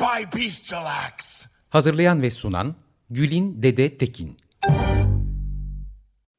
By bestial acts. Hazırlayan ve sunan Gülin Dede Tekin.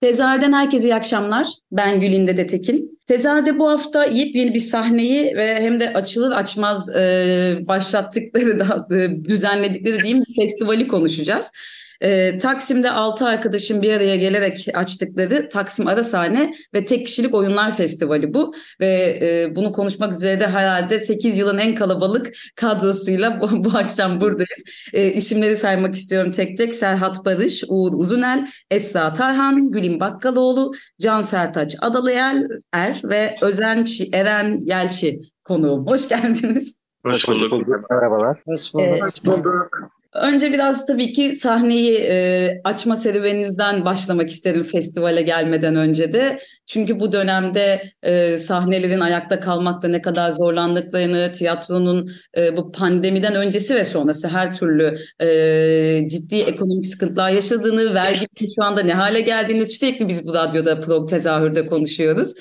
Tezahürden herkese iyi akşamlar. Ben Gülin Dede Tekin. Tezahürde bu hafta yepyeni bir sahneyi ve hem de açılır açmaz e, başlattıkları da e, düzenledikleri diyeyim bir festivali konuşacağız. E, Taksim'de 6 arkadaşın bir araya gelerek açtıkları Taksim Ara Sahne ve Tek Kişilik Oyunlar Festivali bu. Ve e, bunu konuşmak üzere de herhalde 8 yılın en kalabalık kadrosuyla bu, bu akşam buradayız. E, isimleri saymak istiyorum tek tek. Serhat Barış, Uğur Uzunel, Esra Tarhan, Gülüm Bakkaloğlu, Can Sertaç Adalıyer Er ve Özençi Eren Yelçi konuğum. Hoş geldiniz. Hoş bulduk. Merhabalar. Hoş bulduk. Hoş bulduk. Önce biraz tabii ki sahneyi e, açma serüveninizden başlamak isterim festivale gelmeden önce de. Çünkü bu dönemde e, sahnelerin ayakta kalmakta ne kadar zorlandıklarını, tiyatronun e, bu pandemiden öncesi ve sonrası her türlü e, ciddi ekonomik sıkıntılar yaşadığını, vergi şu anda ne hale geldiğini sürekli biz bu radyoda prog tezahürde konuşuyoruz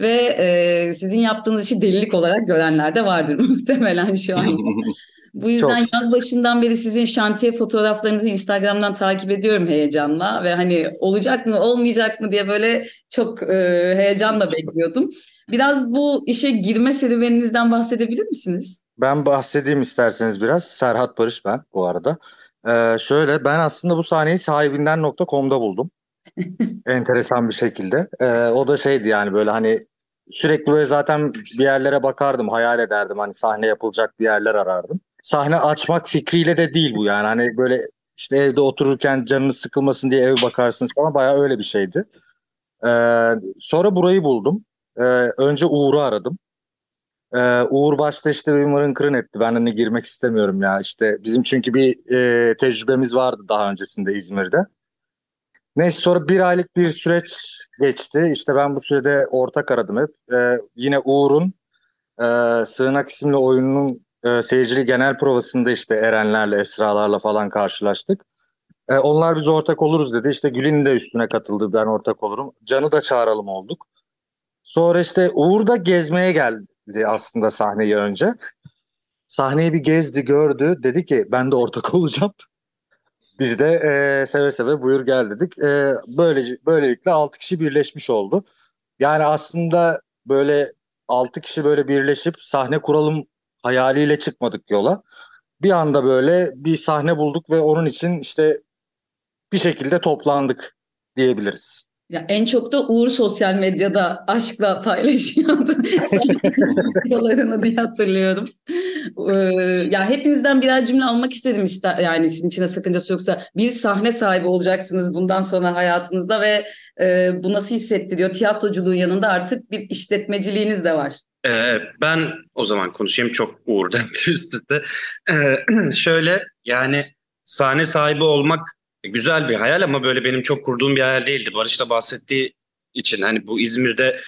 ve e, sizin yaptığınız işi delilik olarak görenler de vardır muhtemelen şu an. Bu yüzden Çok. yaz başından beri sizin şantiye fotoğraflarınızı Instagram'dan takip ediyorum heyecanla ve hani olacak mı olmayacak mı diye böyle çok e, heyecanla bekliyordum. Biraz bu işe girme serüveninizden bahsedebilir misiniz? Ben bahsedeyim isterseniz biraz. Serhat Barış ben bu arada. Ee, şöyle ben aslında bu sahneyi sahibinden.com'da buldum. Enteresan bir şekilde. Ee, o da şeydi yani böyle hani sürekli böyle zaten bir yerlere bakardım, hayal ederdim. Hani sahne yapılacak bir yerler arardım sahne açmak fikriyle de değil bu yani. Hani böyle işte evde otururken canınız sıkılmasın diye eve bakarsınız falan bayağı öyle bir şeydi. Ee, sonra burayı buldum. Ee, önce Uğur'u aradım. Ee, Uğur başta işte bir mırın kırın etti. Ben hani girmek istemiyorum ya. İşte bizim çünkü bir e, tecrübemiz vardı daha öncesinde İzmir'de. Neyse sonra bir aylık bir süreç geçti. İşte ben bu sürede ortak aradım hep. Ee, yine Uğur'un e, Sığınak isimli oyununun e, seyircili genel provasında işte Erenlerle, Esralarla falan karşılaştık. E, onlar biz ortak oluruz dedi. İşte Gül'ün de üstüne katıldı ben ortak olurum. Can'ı da çağıralım olduk. Sonra işte Uğur da gezmeye geldi aslında sahneyi önce. Sahneyi bir gezdi gördü. Dedi ki ben de ortak olacağım. Biz de e, seve seve buyur gel dedik. E, böylece, böylelikle 6 kişi birleşmiş oldu. Yani aslında böyle 6 kişi böyle birleşip sahne kuralım hayaliyle çıkmadık yola. Bir anda böyle bir sahne bulduk ve onun için işte bir şekilde toplandık diyebiliriz. Ya en çok da Uğur sosyal medyada aşkla paylaşıyordu. Videolarını diye hatırlıyorum. Ee, ya hepinizden birer cümle almak istedim ister yani sizin için de sakıncası yoksa bir sahne sahibi olacaksınız bundan sonra hayatınızda ve e, bu nasıl hissettiriyor? Tiyatroculuğun yanında artık bir işletmeciliğiniz de var. Ee, ben o zaman konuşayım çok uğurdan üstünde. Ee, şöyle yani sahne sahibi olmak güzel bir hayal ama böyle benim çok kurduğum bir hayal değildi. Barış da bahsettiği için hani bu İzmir'de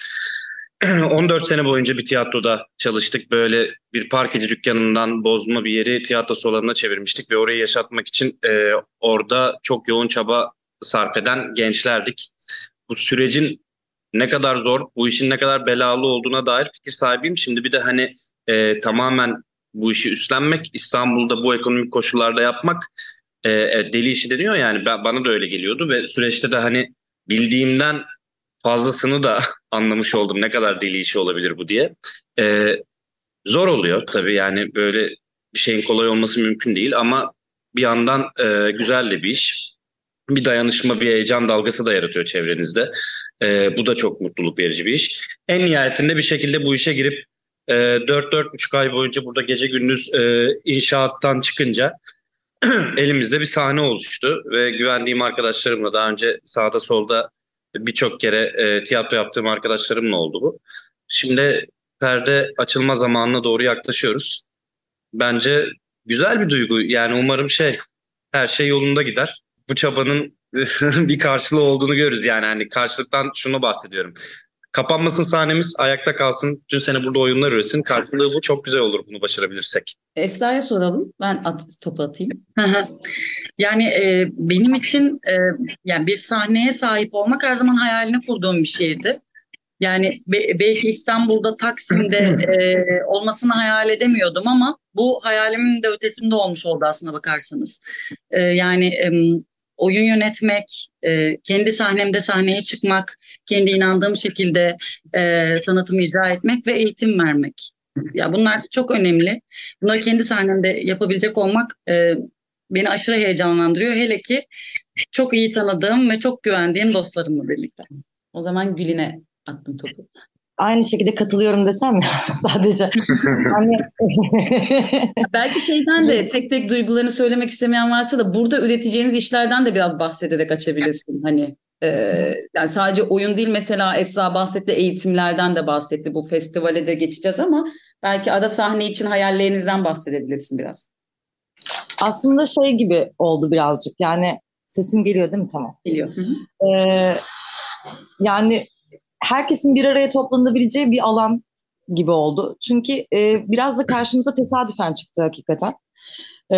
14 sene boyunca bir tiyatroda çalıştık. Böyle bir parkeci dükkanından bozma bir yeri tiyatro salonuna çevirmiştik ve orayı yaşatmak için e, orada çok yoğun çaba sarf eden gençlerdik. Bu sürecin ne kadar zor, bu işin ne kadar belalı olduğuna dair fikir sahibiyim. Şimdi bir de hani e, tamamen bu işi üstlenmek, İstanbul'da bu ekonomik koşullarda yapmak e, e, deli işi deniyor yani ben, bana da öyle geliyordu ve süreçte de hani bildiğimden fazlasını da anlamış oldum ne kadar deli işi olabilir bu diye. E, zor oluyor tabii yani böyle bir şeyin kolay olması mümkün değil ama bir yandan e, güzel de bir iş. Bir dayanışma, bir heyecan dalgası da yaratıyor çevrenizde. E, bu da çok mutluluk verici bir iş. En nihayetinde bir şekilde bu işe girip e, 4-4,5 ay boyunca burada gece gündüz e, inşaattan çıkınca elimizde bir sahne oluştu ve güvendiğim arkadaşlarımla daha önce sağda solda birçok kere e, tiyatro yaptığım arkadaşlarımla oldu bu. Şimdi perde açılma zamanına doğru yaklaşıyoruz. Bence güzel bir duygu. Yani umarım şey her şey yolunda gider. Bu çabanın bir karşılığı olduğunu görürüz. Yani hani karşılıktan şunu bahsediyorum. Kapanmasın sahnemiz, ayakta kalsın. Tüm sene burada oyunlar üretsin. Karşılığı bu çok güzel olur bunu başarabilirsek. Esra'ya soralım. Ben at, topu atayım. yani e, benim için e, yani bir sahneye sahip olmak her zaman hayalini kurduğum bir şeydi. Yani be, belki İstanbul'da, Taksim'de e, olmasını hayal edemiyordum ama bu hayalimin de ötesinde olmuş oldu aslında bakarsanız. E, yani e, oyun yönetmek, e, kendi sahnemde sahneye çıkmak, kendi inandığım şekilde e, sanatımı icra etmek ve eğitim vermek. Ya bunlar çok önemli. Bunları kendi sahnemde yapabilecek olmak e, beni aşırı heyecanlandırıyor. Hele ki çok iyi tanıdığım ve çok güvendiğim dostlarımla birlikte. O zaman Gül'ine attım topu. Aynı şekilde katılıyorum desem ya sadece. yani... Belki şeyden de tek tek duygularını söylemek istemeyen varsa da burada üreteceğiniz işlerden de biraz bahsederek açabilirsin. Hani e, yani sadece oyun değil mesela Esra bahsetti eğitimlerden de bahsetti. Bu festivale de geçeceğiz ama belki ada sahne için hayallerinizden bahsedebilirsin biraz. Aslında şey gibi oldu birazcık yani sesim geliyor değil mi? Tamam. Geliyor. Ee, yani herkesin bir araya toplanabileceği bir alan gibi oldu. Çünkü e, biraz da karşımıza tesadüfen çıktı hakikaten. E,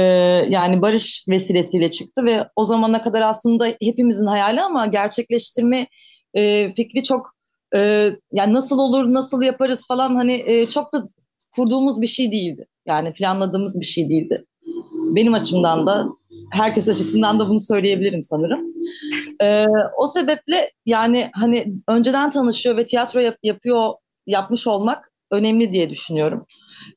yani barış vesilesiyle çıktı ve o zamana kadar aslında hepimizin hayali ama gerçekleştirme e, fikri çok e, yani nasıl olur, nasıl yaparız falan hani e, çok da kurduğumuz bir şey değildi. Yani planladığımız bir şey değildi. Benim açımdan da herkes açısından da bunu söyleyebilirim sanırım. Ee, o sebeple yani hani önceden tanışıyor ve tiyatro yap, yapıyor yapmış olmak önemli diye düşünüyorum.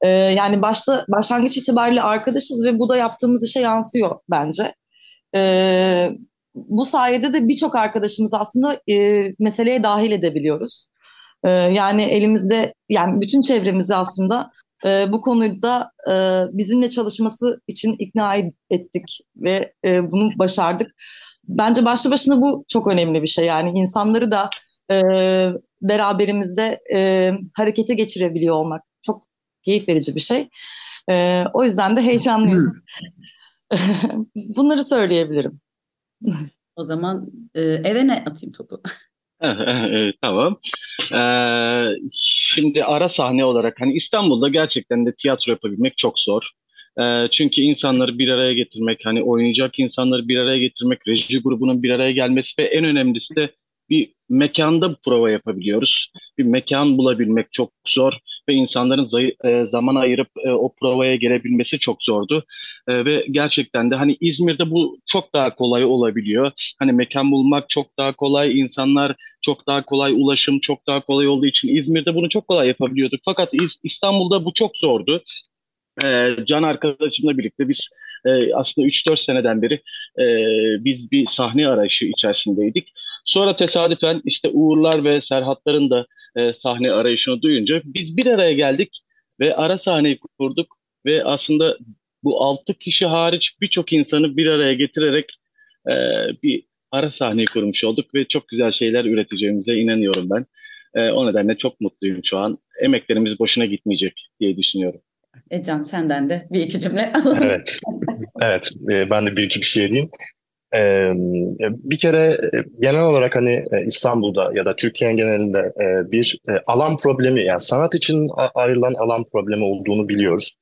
Ee, yani başta başlangıç itibariyle arkadaşız ve bu da yaptığımız işe yansıyor bence. Ee, bu sayede de birçok arkadaşımız aslında e, meseleye dahil edebiliyoruz. Ee, yani elimizde yani bütün çevremizi aslında e, bu konuda e, bizimle çalışması için ikna ettik ve e, bunu başardık. Bence başlı başına bu çok önemli bir şey. Yani insanları da e, beraberimizde e, harekete geçirebiliyor olmak çok keyif verici bir şey. E, o yüzden de heyecanlıyız. Bunları söyleyebilirim. O zaman e, eve ne atayım topu? tamam. Ee, şimdi ara sahne olarak hani İstanbul'da gerçekten de tiyatro yapabilmek çok zor. Ee, çünkü insanları bir araya getirmek, hani oynayacak insanları bir araya getirmek, reji grubunun bir araya gelmesi ve en önemlisi de bir mekanda prova yapabiliyoruz. Bir mekan bulabilmek çok zor ve insanların e, zaman ayırıp e, o provaya gelebilmesi çok zordu. E, ve gerçekten de hani İzmir'de bu çok daha kolay olabiliyor. Hani mekan bulmak çok daha kolay, insanlar çok daha kolay, ulaşım çok daha kolay olduğu için İzmir'de bunu çok kolay yapabiliyorduk. Fakat İstanbul'da bu çok zordu. E, Can arkadaşımla birlikte biz e, aslında 3-4 seneden beri e, biz bir sahne arayışı içerisindeydik. Sonra tesadüfen işte Uğurlar ve Serhatların da e, sahne arayışını duyunca biz bir araya geldik ve ara sahneyi kurduk ve aslında bu 6 kişi hariç birçok insanı bir araya getirerek e, bir ara sahneyi kurmuş olduk ve çok güzel şeyler üreteceğimize inanıyorum ben. E, o nedenle çok mutluyum şu an. Emeklerimiz boşuna gitmeyecek diye düşünüyorum. Ecem senden de bir iki cümle alalım. Evet, evet e, ben de bir iki bir şey diyeyim. Ee, bir kere e, genel olarak hani e, İstanbul'da ya da Türkiye'nin genelinde bir alan problemi yani sanat için ayrılan alan problemi olduğunu biliyoruz.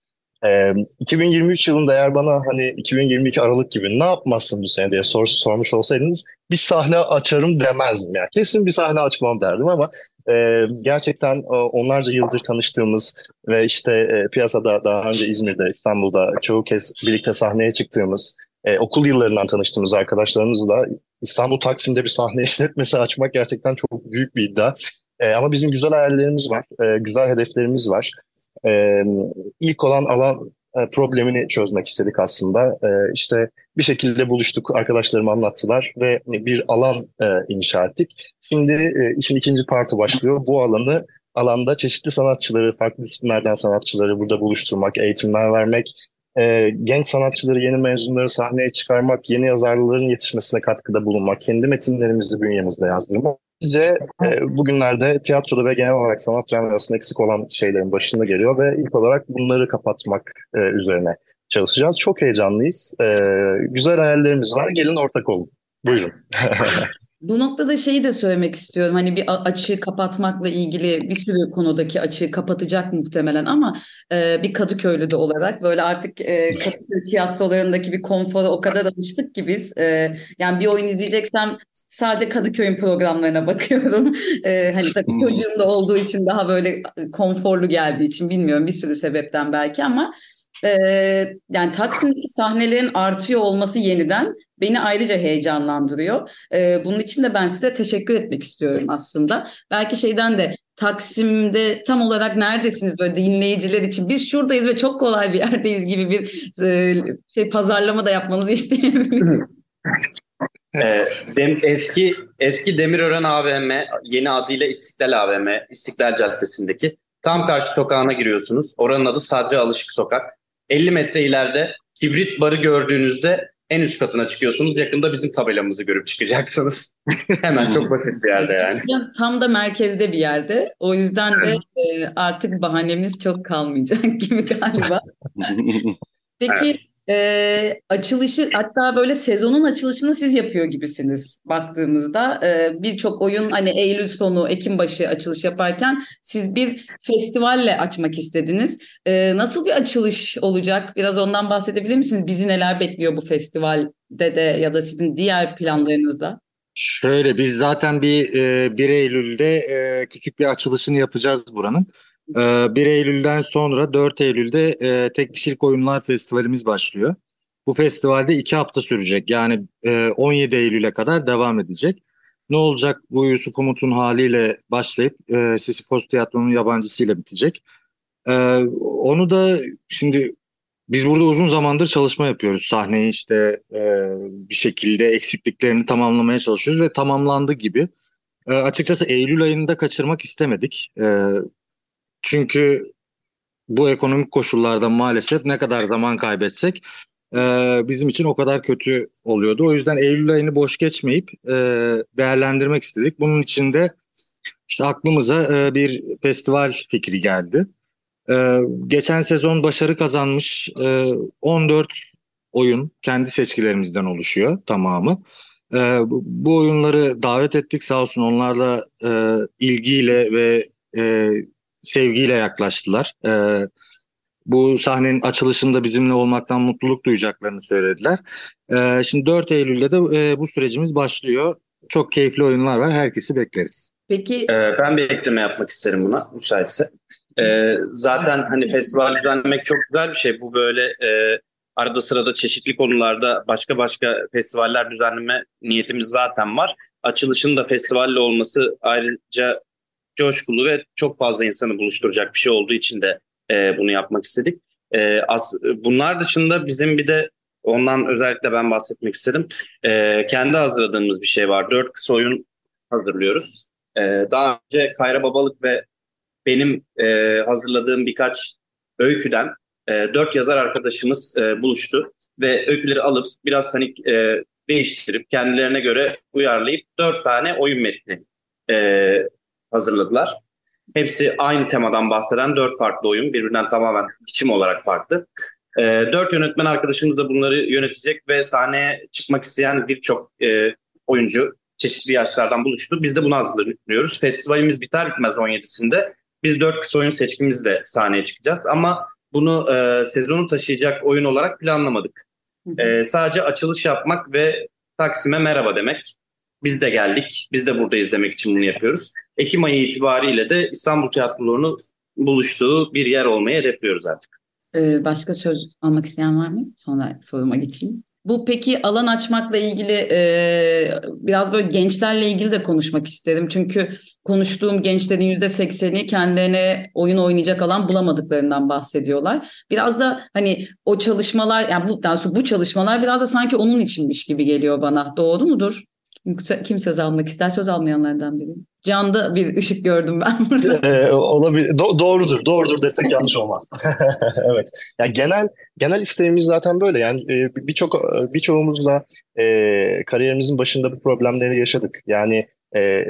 2023 yılında eğer bana hani 2022 Aralık gibi ne yapmazsın bu sene diye sor, sormuş olsaydınız bir sahne açarım demezdim yani. Kesin bir sahne açmam derdim ama e, gerçekten e, onlarca yıldır tanıştığımız ve işte e, piyasada daha önce İzmir'de, İstanbul'da çoğu kez birlikte sahneye çıktığımız, e, okul yıllarından tanıştığımız arkadaşlarımızla İstanbul Taksim'de bir sahne işletmesi açmak gerçekten çok büyük bir iddia. E, ama bizim güzel hayallerimiz var, e, güzel hedeflerimiz var. E, ilk olan alan e, problemini çözmek istedik aslında. E, işte bir şekilde buluştuk, arkadaşlarım anlattılar ve bir alan e, inşa ettik. Şimdi e, işin ikinci partı başlıyor. Bu alanı alanda çeşitli sanatçıları, farklı disiplinlerden sanatçıları burada buluşturmak, eğitimler vermek, e, genç sanatçıları, yeni mezunları sahneye çıkarmak, yeni yazarların yetişmesine katkıda bulunmak, kendi metinlerimizi bünyemizde yazdırmak bize e, bugünlerde tiyatroda ve genel olarak sanat camiasında eksik olan şeylerin başında geliyor ve ilk olarak bunları kapatmak e, üzerine çalışacağız. Çok heyecanlıyız. E, güzel hayallerimiz var. Gelin ortak olun. Buyurun. Bu noktada şeyi de söylemek istiyorum. Hani bir açığı kapatmakla ilgili bir sürü konudaki açığı kapatacak muhtemelen ama e, bir Kadıköylü de olarak böyle artık e, Kadıköy tiyatrolarındaki bir konfora o kadar alıştık ki biz. E, yani bir oyun izleyeceksem sadece Kadıköy'ün programlarına bakıyorum. E, hani tabii hmm. çocuğum da olduğu için daha böyle konforlu geldiği için bilmiyorum bir sürü sebepten belki ama ee, yani Taksim'deki sahnelerin artıyor olması yeniden beni ayrıca heyecanlandırıyor. Ee, bunun için de ben size teşekkür etmek istiyorum aslında. Belki şeyden de Taksim'de tam olarak neredesiniz böyle dinleyiciler için? Biz şuradayız ve çok kolay bir yerdeyiz gibi bir e, şey pazarlama da yapmanızı isteyebilirim. Ee, eski eski Demirören AVM, yeni adıyla İstiklal AVM, İstiklal Caddesi'ndeki tam karşı sokağına giriyorsunuz. Oranın adı Sadri Alışık Sokak. 50 metre ileride kibrit barı gördüğünüzde en üst katına çıkıyorsunuz. Yakında bizim tabelamızı görüp çıkacaksınız. Hemen çok basit bir yerde yani. Tam da merkezde bir yerde. O yüzden de e, artık bahanemiz çok kalmayacak gibi galiba. Peki e, açılışı hatta böyle sezonun açılışını siz yapıyor gibisiniz baktığımızda. E, Birçok oyun hani Eylül sonu, Ekim başı açılış yaparken siz bir festivalle açmak istediniz. E, nasıl bir açılış olacak? Biraz ondan bahsedebilir misiniz? Bizi neler bekliyor bu festivalde de ya da sizin diğer planlarınızda? Şöyle biz zaten bir e, 1 Eylül'de e, küçük bir açılışını yapacağız buranın. 1 ee, Eylül'den sonra 4 Eylül'de e, Tek Kişilik Oyunlar Festivalimiz başlıyor. Bu festivalde iki hafta sürecek. Yani e, 17 Eylül'e kadar devam edecek. Ne olacak bu Yusuf Umut'un haliyle başlayıp e, Sisyphos Tiyatro'nun yabancısıyla bitecek. E, onu da şimdi biz burada uzun zamandır çalışma yapıyoruz. Sahneyi işte e, bir şekilde eksikliklerini tamamlamaya çalışıyoruz ve tamamlandı gibi. Açıkçası Eylül ayında kaçırmak istemedik. Çünkü bu ekonomik koşullarda maalesef ne kadar zaman kaybetsek e, bizim için o kadar kötü oluyordu. O yüzden Eylül ayını boş geçmeyip e, değerlendirmek istedik. Bunun için de işte aklımıza e, bir festival fikri geldi. E, geçen sezon başarı kazanmış e, 14 oyun kendi seçkilerimizden oluşuyor tamamı. E, bu oyunları davet ettik sağ olsun onlar da e, ilgiyle ve e, sevgiyle yaklaştılar. E, bu sahnenin açılışında bizimle olmaktan mutluluk duyacaklarını söylediler. E, şimdi 4 Eylül'de de e, bu sürecimiz başlıyor. Çok keyifli oyunlar var. Herkesi bekleriz. Peki ee, ben bir ekleme yapmak isterim buna müsaitse. Ee, zaten hani festival düzenlemek çok güzel bir şey. Bu böyle e, arada sırada çeşitli konularda başka başka festivaller düzenleme niyetimiz zaten var. Açılışın da festivalle olması ayrıca coşkulu ve çok fazla insanı buluşturacak bir şey olduğu için de e, bunu yapmak istedik. E, as, bunlar dışında bizim bir de ondan özellikle ben bahsetmek istedim. E, kendi hazırladığımız bir şey var. Dört kısa oyun hazırlıyoruz. E, daha önce Kayra Babalık ve benim e, hazırladığım birkaç öyküden e, dört yazar arkadaşımız e, buluştu ve öyküleri alıp biraz hani e, değiştirip kendilerine göre uyarlayıp dört tane oyun metni e, hazırladılar. Hepsi aynı temadan bahseden dört farklı oyun. Birbirinden tamamen biçim olarak farklı. E, dört yönetmen arkadaşımız da bunları yönetecek ve sahneye çıkmak isteyen birçok e, oyuncu çeşitli yaşlardan buluştu. Biz de bunu hazırlıyoruz. Festivalimiz biter bitmez 17'sinde. Biz dört kısa oyun seçkimizle sahneye çıkacağız. Ama bunu e, sezonu taşıyacak oyun olarak planlamadık. E, sadece açılış yapmak ve Taksim'e merhaba demek. Biz de geldik. Biz de burada izlemek için bunu yapıyoruz. Ekim ayı itibariyle de İstanbul Tiyatroları'nın buluştuğu bir yer olmayı hedefliyoruz artık. Ee, başka söz almak isteyen var mı? Sonra soruma geçeyim. Bu peki alan açmakla ilgili e, biraz böyle gençlerle ilgili de konuşmak isterim. Çünkü konuştuğum gençlerin yüzde sekseni kendilerine oyun oynayacak alan bulamadıklarından bahsediyorlar. Biraz da hani o çalışmalar yani bu, daha bu çalışmalar biraz da sanki onun içinmiş gibi geliyor bana. Doğru mudur? Kim söz almak ister? Söz almayanlardan biri. Canda bir ışık gördüm ben burada. Ee, olabilir. Do- doğrudur. Doğrudur desek yanlış olmaz. evet. Yani genel genel isteğimiz zaten böyle. Yani e, birçok birçoğumuzla e, kariyerimizin başında bu problemleri yaşadık. Yani E,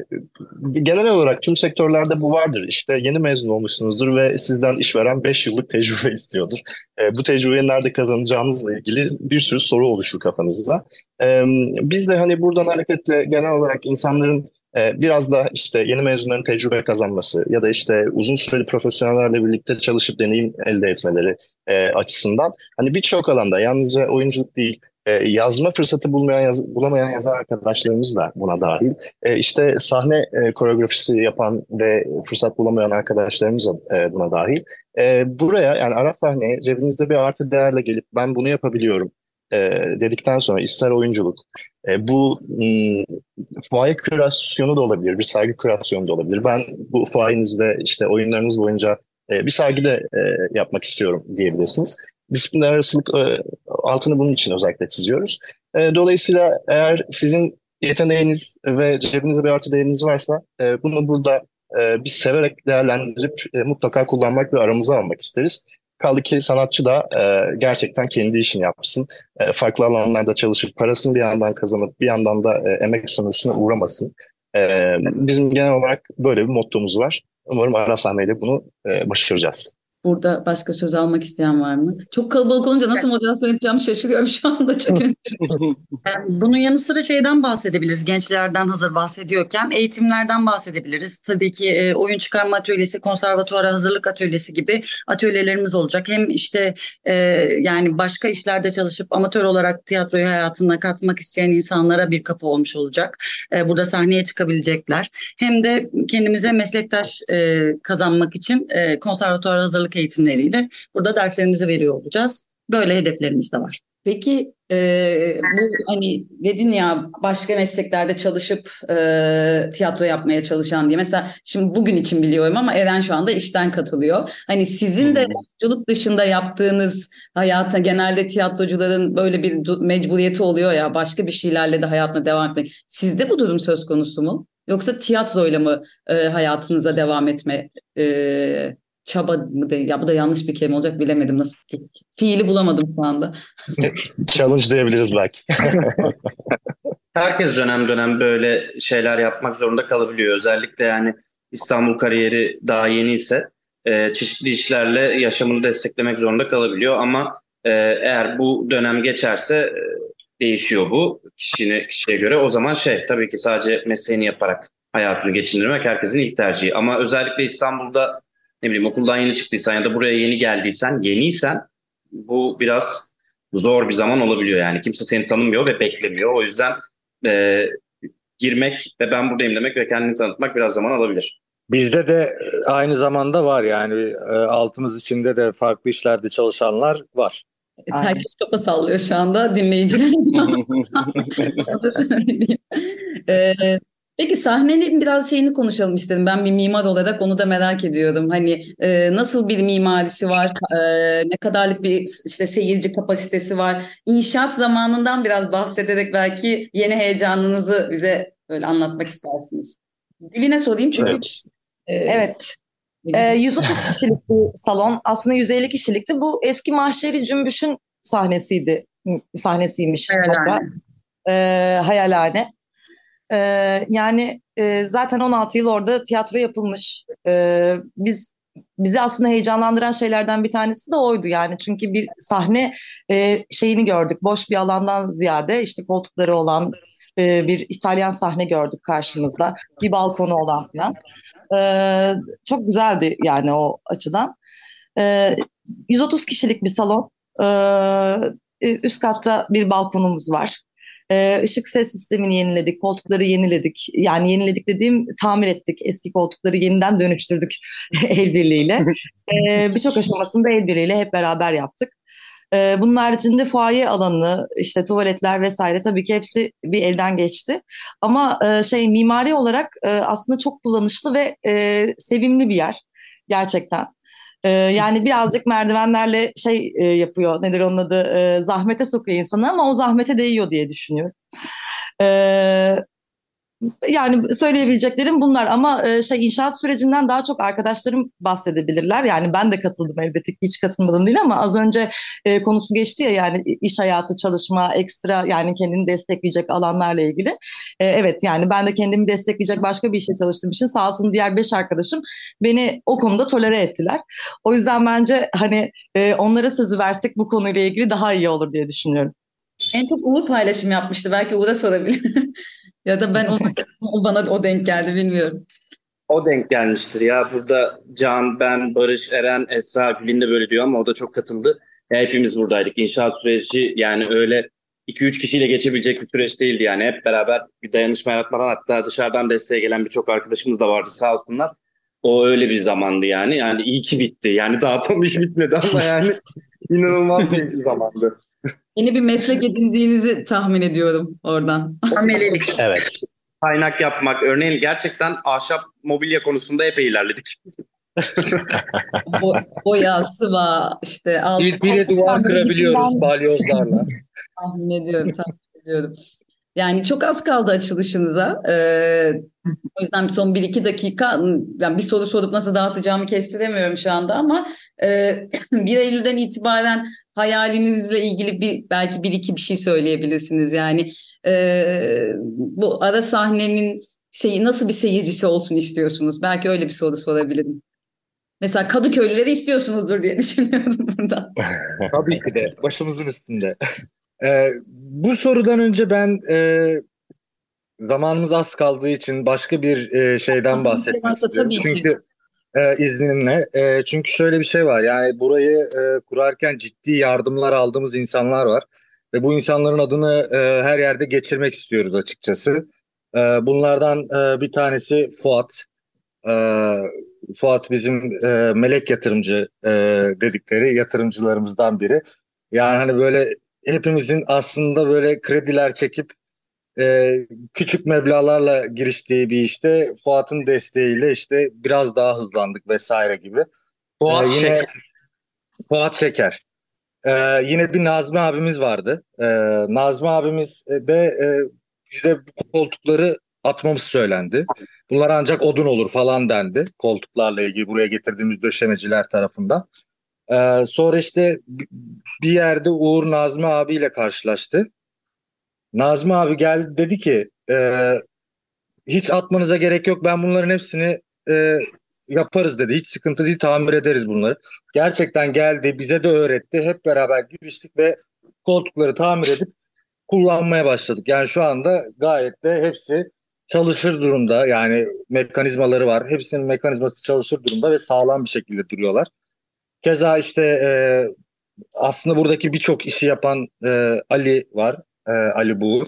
genel olarak tüm sektörlerde bu vardır. İşte yeni mezun olmuşsunuzdur ve sizden işveren 5 yıllık tecrübe istiyordur. E, bu tecrübeyi nerede kazanacağınızla ilgili bir sürü soru oluşur kafanızda. E, biz de hani buradan hareketle genel olarak insanların e, biraz da işte yeni mezunların tecrübe kazanması ya da işte uzun süreli profesyonellerle birlikte çalışıp deneyim elde etmeleri e, açısından hani birçok alanda yalnızca oyunculuk değil e, yazma fırsatı bulmayan yaz, bulamayan yazar arkadaşlarımız da buna dahil. E, işte sahne e, koreografisi yapan ve fırsat bulamayan arkadaşlarımız da e, buna dahil. E, buraya yani ara sahneye cebinizde bir artı değerle gelip ben bunu yapabiliyorum e, dedikten sonra ister oyunculuk, e, bu m, fuaye kürasyonu da olabilir, bir sergi kürasyonu da olabilir. Ben bu fuayenizde işte oyunlarınız boyunca e, bir sergi de e, yapmak istiyorum diyebilirsiniz. Disiplinler arasılık e, altını bunun için özellikle çiziyoruz. E, dolayısıyla eğer sizin yeteneğiniz ve cebinizde bir artı değeriniz varsa e, bunu burada biz severek değerlendirip mutlaka kullanmak ve aramıza almak isteriz. Kaldı ki sanatçı da gerçekten kendi işini yapsın. Farklı alanlarda çalışıp parasını bir yandan kazanıp bir yandan da emek sonucuna uğramasın. Bizim genel olarak böyle bir mottomuz var. Umarım ara sahneyle bunu e, başaracağız. Burada başka söz almak isteyen var mı? Çok kalabalık olunca nasıl moderasyon yapacağımı şaşırıyorum şu anda. Çok Bunun yanı sıra şeyden bahsedebiliriz. Gençlerden hazır bahsediyorken eğitimlerden bahsedebiliriz. Tabii ki e, oyun çıkarma atölyesi, konservatuara hazırlık atölyesi gibi atölyelerimiz olacak. Hem işte e, yani başka işlerde çalışıp amatör olarak tiyatroyu hayatına katmak isteyen insanlara bir kapı olmuş olacak. E, burada sahneye çıkabilecekler. Hem de kendimize meslektaş e, kazanmak için e, konservatuar hazırlık eğitimleriyle burada derslerimizi veriyor olacağız. Böyle hedeflerimiz de var. Peki e, bu hani dedin ya başka mesleklerde çalışıp e, tiyatro yapmaya çalışan diye. Mesela şimdi bugün için biliyorum ama Eren şu anda işten katılıyor. Hani sizin de oyunculuk dışında yaptığınız hayata genelde tiyatrocuların böyle bir mecburiyeti oluyor ya başka bir şeylerle de hayatına devam etmek. Sizde bu durum söz konusu mu? Yoksa tiyatroyla mı e, hayatınıza devam etme e, çaba mı değil? Ya bu da yanlış bir kelime olacak bilemedim nasıl. Fiili bulamadım şu anda. Challenge diyebiliriz belki. Herkes dönem dönem böyle şeyler yapmak zorunda kalabiliyor. Özellikle yani İstanbul kariyeri daha yeni ise e, çeşitli işlerle yaşamını desteklemek zorunda kalabiliyor. Ama e, eğer bu dönem geçerse e, değişiyor bu kişine, kişiye göre. O zaman şey tabii ki sadece mesleğini yaparak hayatını geçindirmek herkesin ilk tercihi. Ama özellikle İstanbul'da ne bileyim okuldan yeni çıktıysan ya da buraya yeni geldiysen, yeniysen bu biraz zor bir zaman olabiliyor yani. Kimse seni tanımıyor ve beklemiyor. O yüzden e, girmek ve ben buradayım demek ve kendini tanıtmak biraz zaman alabilir. Bizde de aynı zamanda var yani e, altımız içinde de farklı işlerde çalışanlar var. Herkes kafa sallıyor şu anda dinleyiciler. ee, Peki sahnenin biraz şeyini konuşalım istedim. Ben bir mimar olarak onu da merak ediyorum. Hani e, nasıl bir mimarisi var, e, ne kadarlık bir işte seyirci kapasitesi var. İnşaat zamanından biraz bahsederek belki yeni heyecanınızı bize böyle anlatmak istersiniz. Güline sorayım çünkü. Evet. E, evet. E, 130 kişilik bir salon. Aslında 150 kişilikti. Bu eski Mahşeri Cümbüş'ün sahnesiydi. Sahnesiymiş Hayalhane. hatta. E, hayalhane. Ee, yani e, zaten 16 yıl orada tiyatro yapılmış. Ee, biz bizi aslında heyecanlandıran şeylerden bir tanesi de oydu yani. Çünkü bir sahne e, şeyini gördük. Boş bir alandan ziyade işte koltukları olan e, bir İtalyan sahne gördük karşımızda. Bir balkonu olan falan. Ee, çok güzeldi yani o açıdan. Ee, 130 kişilik bir salon. Ee, üst katta bir balkonumuz var ee, ışık ses sistemini yeniledik, koltukları yeniledik. Yani yeniledik dediğim tamir ettik. Eski koltukları yeniden dönüştürdük el birliğiyle. Ee, Birçok aşamasında el birliğiyle hep beraber yaptık. Ee, bunun haricinde fuaye alanı, işte tuvaletler vesaire tabii ki hepsi bir elden geçti. Ama e, şey mimari olarak e, aslında çok kullanışlı ve e, sevimli bir yer gerçekten. Ee, yani birazcık merdivenlerle şey e, yapıyor, nedir onun adı, e, zahmete sokuyor insanı ama o zahmete değiyor diye düşünüyorum. Ee, yani söyleyebileceklerim bunlar ama e, şey inşaat sürecinden daha çok arkadaşlarım bahsedebilirler. Yani ben de katıldım elbette ki hiç katılmadım değil ama az önce e, konusu geçti ya yani iş hayatı, çalışma, ekstra yani kendini destekleyecek alanlarla ilgili. E, evet yani ben de kendimi destekleyecek başka bir işte çalıştığım için sağ olsun diğer beş arkadaşım beni o konuda tolere ettiler. O yüzden bence hani e, onlara sözü versek bu konuyla ilgili daha iyi olur diye düşünüyorum. En çok Uğur paylaşım yapmıştı. Belki Uğur'a sorabilir. ya da ben onu, o bana o denk geldi bilmiyorum. O denk gelmiştir ya. Burada Can, ben, Barış, Eren, Esra, Gül'in de böyle diyor ama o da çok katıldı. Ya hepimiz buradaydık. İnşaat süreci yani öyle 2-3 kişiyle geçebilecek bir süreç değildi yani. Hep beraber bir dayanışma yaratmadan hatta dışarıdan desteğe gelen birçok arkadaşımız da vardı sağ olsunlar. O öyle bir zamandı yani. Yani iyi ki bitti. Yani daha tam iş bitmedi ama yani inanılmaz bir zamandı. Yeni bir meslek edindiğinizi tahmin ediyorum oradan. Amelelik. Evet. Kaynak yapmak. Örneğin gerçekten ahşap mobilya konusunda epey ilerledik. Bo boya, sıva, işte altı. Biz bile duvar kırabiliyoruz balyozlarla. Tahmin ediyorum, tahmin ediyorum. Yani çok az kaldı açılışınıza. Ee, o yüzden son bir iki dakika yani bir soru sorup nasıl dağıtacağımı kestiremiyorum şu anda ama e, 1 Eylül'den itibaren hayalinizle ilgili bir belki bir iki bir şey söyleyebilirsiniz. Yani e, bu ara sahnenin şey, nasıl bir seyircisi olsun istiyorsunuz? Belki öyle bir soru sorabilirim. Mesela Kadıköylüleri istiyorsunuzdur diye düşünüyorum burada. Tabii ki de başımızın üstünde. Ee, bu sorudan önce ben e, zamanımız az kaldığı için başka bir e, şeyden bahsetmek varsa istiyorum. tabii ki. Çünkü e, izninle. E, çünkü şöyle bir şey var. Yani burayı e, kurarken ciddi yardımlar aldığımız insanlar var. Ve bu insanların adını e, her yerde geçirmek istiyoruz açıkçası. E, bunlardan e, bir tanesi Fuat. E, Fuat bizim e, melek yatırımcı e, dedikleri yatırımcılarımızdan biri. Yani hani böyle hepimizin aslında böyle krediler çekip e, küçük meblağlarla giriştiği bir işte Fuat'ın desteğiyle işte biraz daha hızlandık vesaire gibi. Fuat Ee, yine Şeker. Fuat Şeker. Ee, yine bir Nazmi abimiz vardı. Ee, Nazmi abimiz de e, bize bu koltukları atmamız söylendi. Bunlar ancak odun olur falan dendi koltuklarla ilgili buraya getirdiğimiz döşemeciler tarafından. Ee, sonra işte bir yerde Uğur Nazmi abiyle karşılaştı. Nazmi abi geldi dedi ki e, hiç atmanıza gerek yok ben bunların hepsini e, yaparız dedi. Hiç sıkıntı değil tamir ederiz bunları. Gerçekten geldi bize de öğretti. Hep beraber giriştik ve koltukları tamir edip kullanmaya başladık. Yani şu anda gayet de hepsi çalışır durumda. Yani mekanizmaları var. Hepsinin mekanizması çalışır durumda ve sağlam bir şekilde duruyorlar. Keza işte e, aslında buradaki birçok işi yapan e, Ali var. E, Ali Buğur.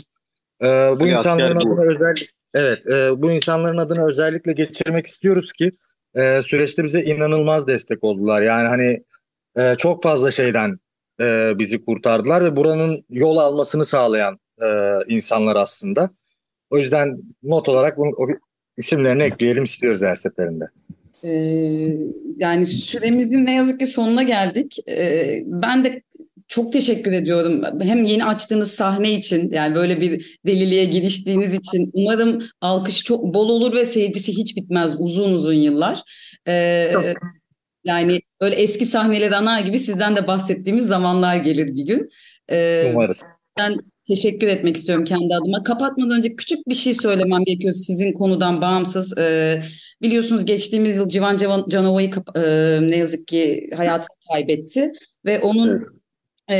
E, bu Ali insanların adına özellikle evet e, bu insanların adına özellikle geçirmek istiyoruz ki e, süreçte bize inanılmaz destek oldular. Yani hani e, çok fazla şeyden e, bizi kurtardılar ve buranın yol almasını sağlayan e, insanlar aslında. O yüzden not olarak bunu, o isimlerini ekleyelim istiyoruz her seferinde. Ee, yani süremizin ne yazık ki sonuna geldik. Ee, ben de çok teşekkür ediyorum. Hem yeni açtığınız sahne için yani böyle bir deliliğe giriştiğiniz için. Umarım alkış çok bol olur ve seyircisi hiç bitmez uzun uzun yıllar. Ee, yani öyle eski sahneleri anar gibi sizden de bahsettiğimiz zamanlar gelir bir gün. Ee, Umarız. ben teşekkür etmek istiyorum kendi adıma. Kapatmadan önce küçük bir şey söylemem gerekiyor sizin konudan bağımsız. Ee, biliyorsunuz geçtiğimiz yıl Civan Can- Canova'yı e, ne yazık ki hayatını kaybetti ve onun e,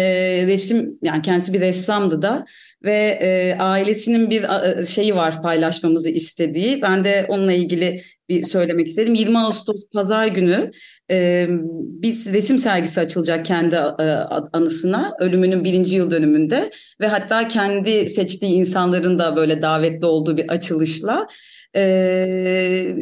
resim yani kendisi bir ressamdı da ve e, ailesinin bir e, şeyi var paylaşmamızı istediği. Ben de onunla ilgili bir söylemek istedim. 20 Ağustos Pazar günü e, bir resim sergisi açılacak kendi e, anısına ölümünün birinci yıl dönümünde ve hatta kendi seçtiği insanların da böyle davetli olduğu bir açılışla e,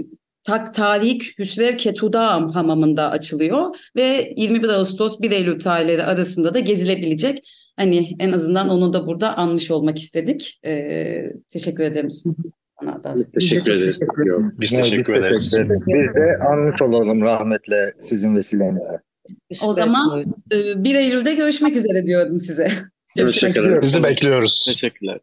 Tak Tarihi Hüsrev Ketudağ hamamında açılıyor ve 21 Ağustos 1 Eylül tarihleri arasında da gezilebilecek. Hani en azından onu da burada anmış olmak istedik. E, teşekkür ederim. Da. Teşekkür ederiz. Biz teşekkür biz ederiz. Biz de anmış olalım rahmetle sizin vesilenizle. O zaman e, 1 Eylül'de görüşmek üzere diyorum size. Hoşçakalın. Bizi bekliyoruz. Teşekkürler.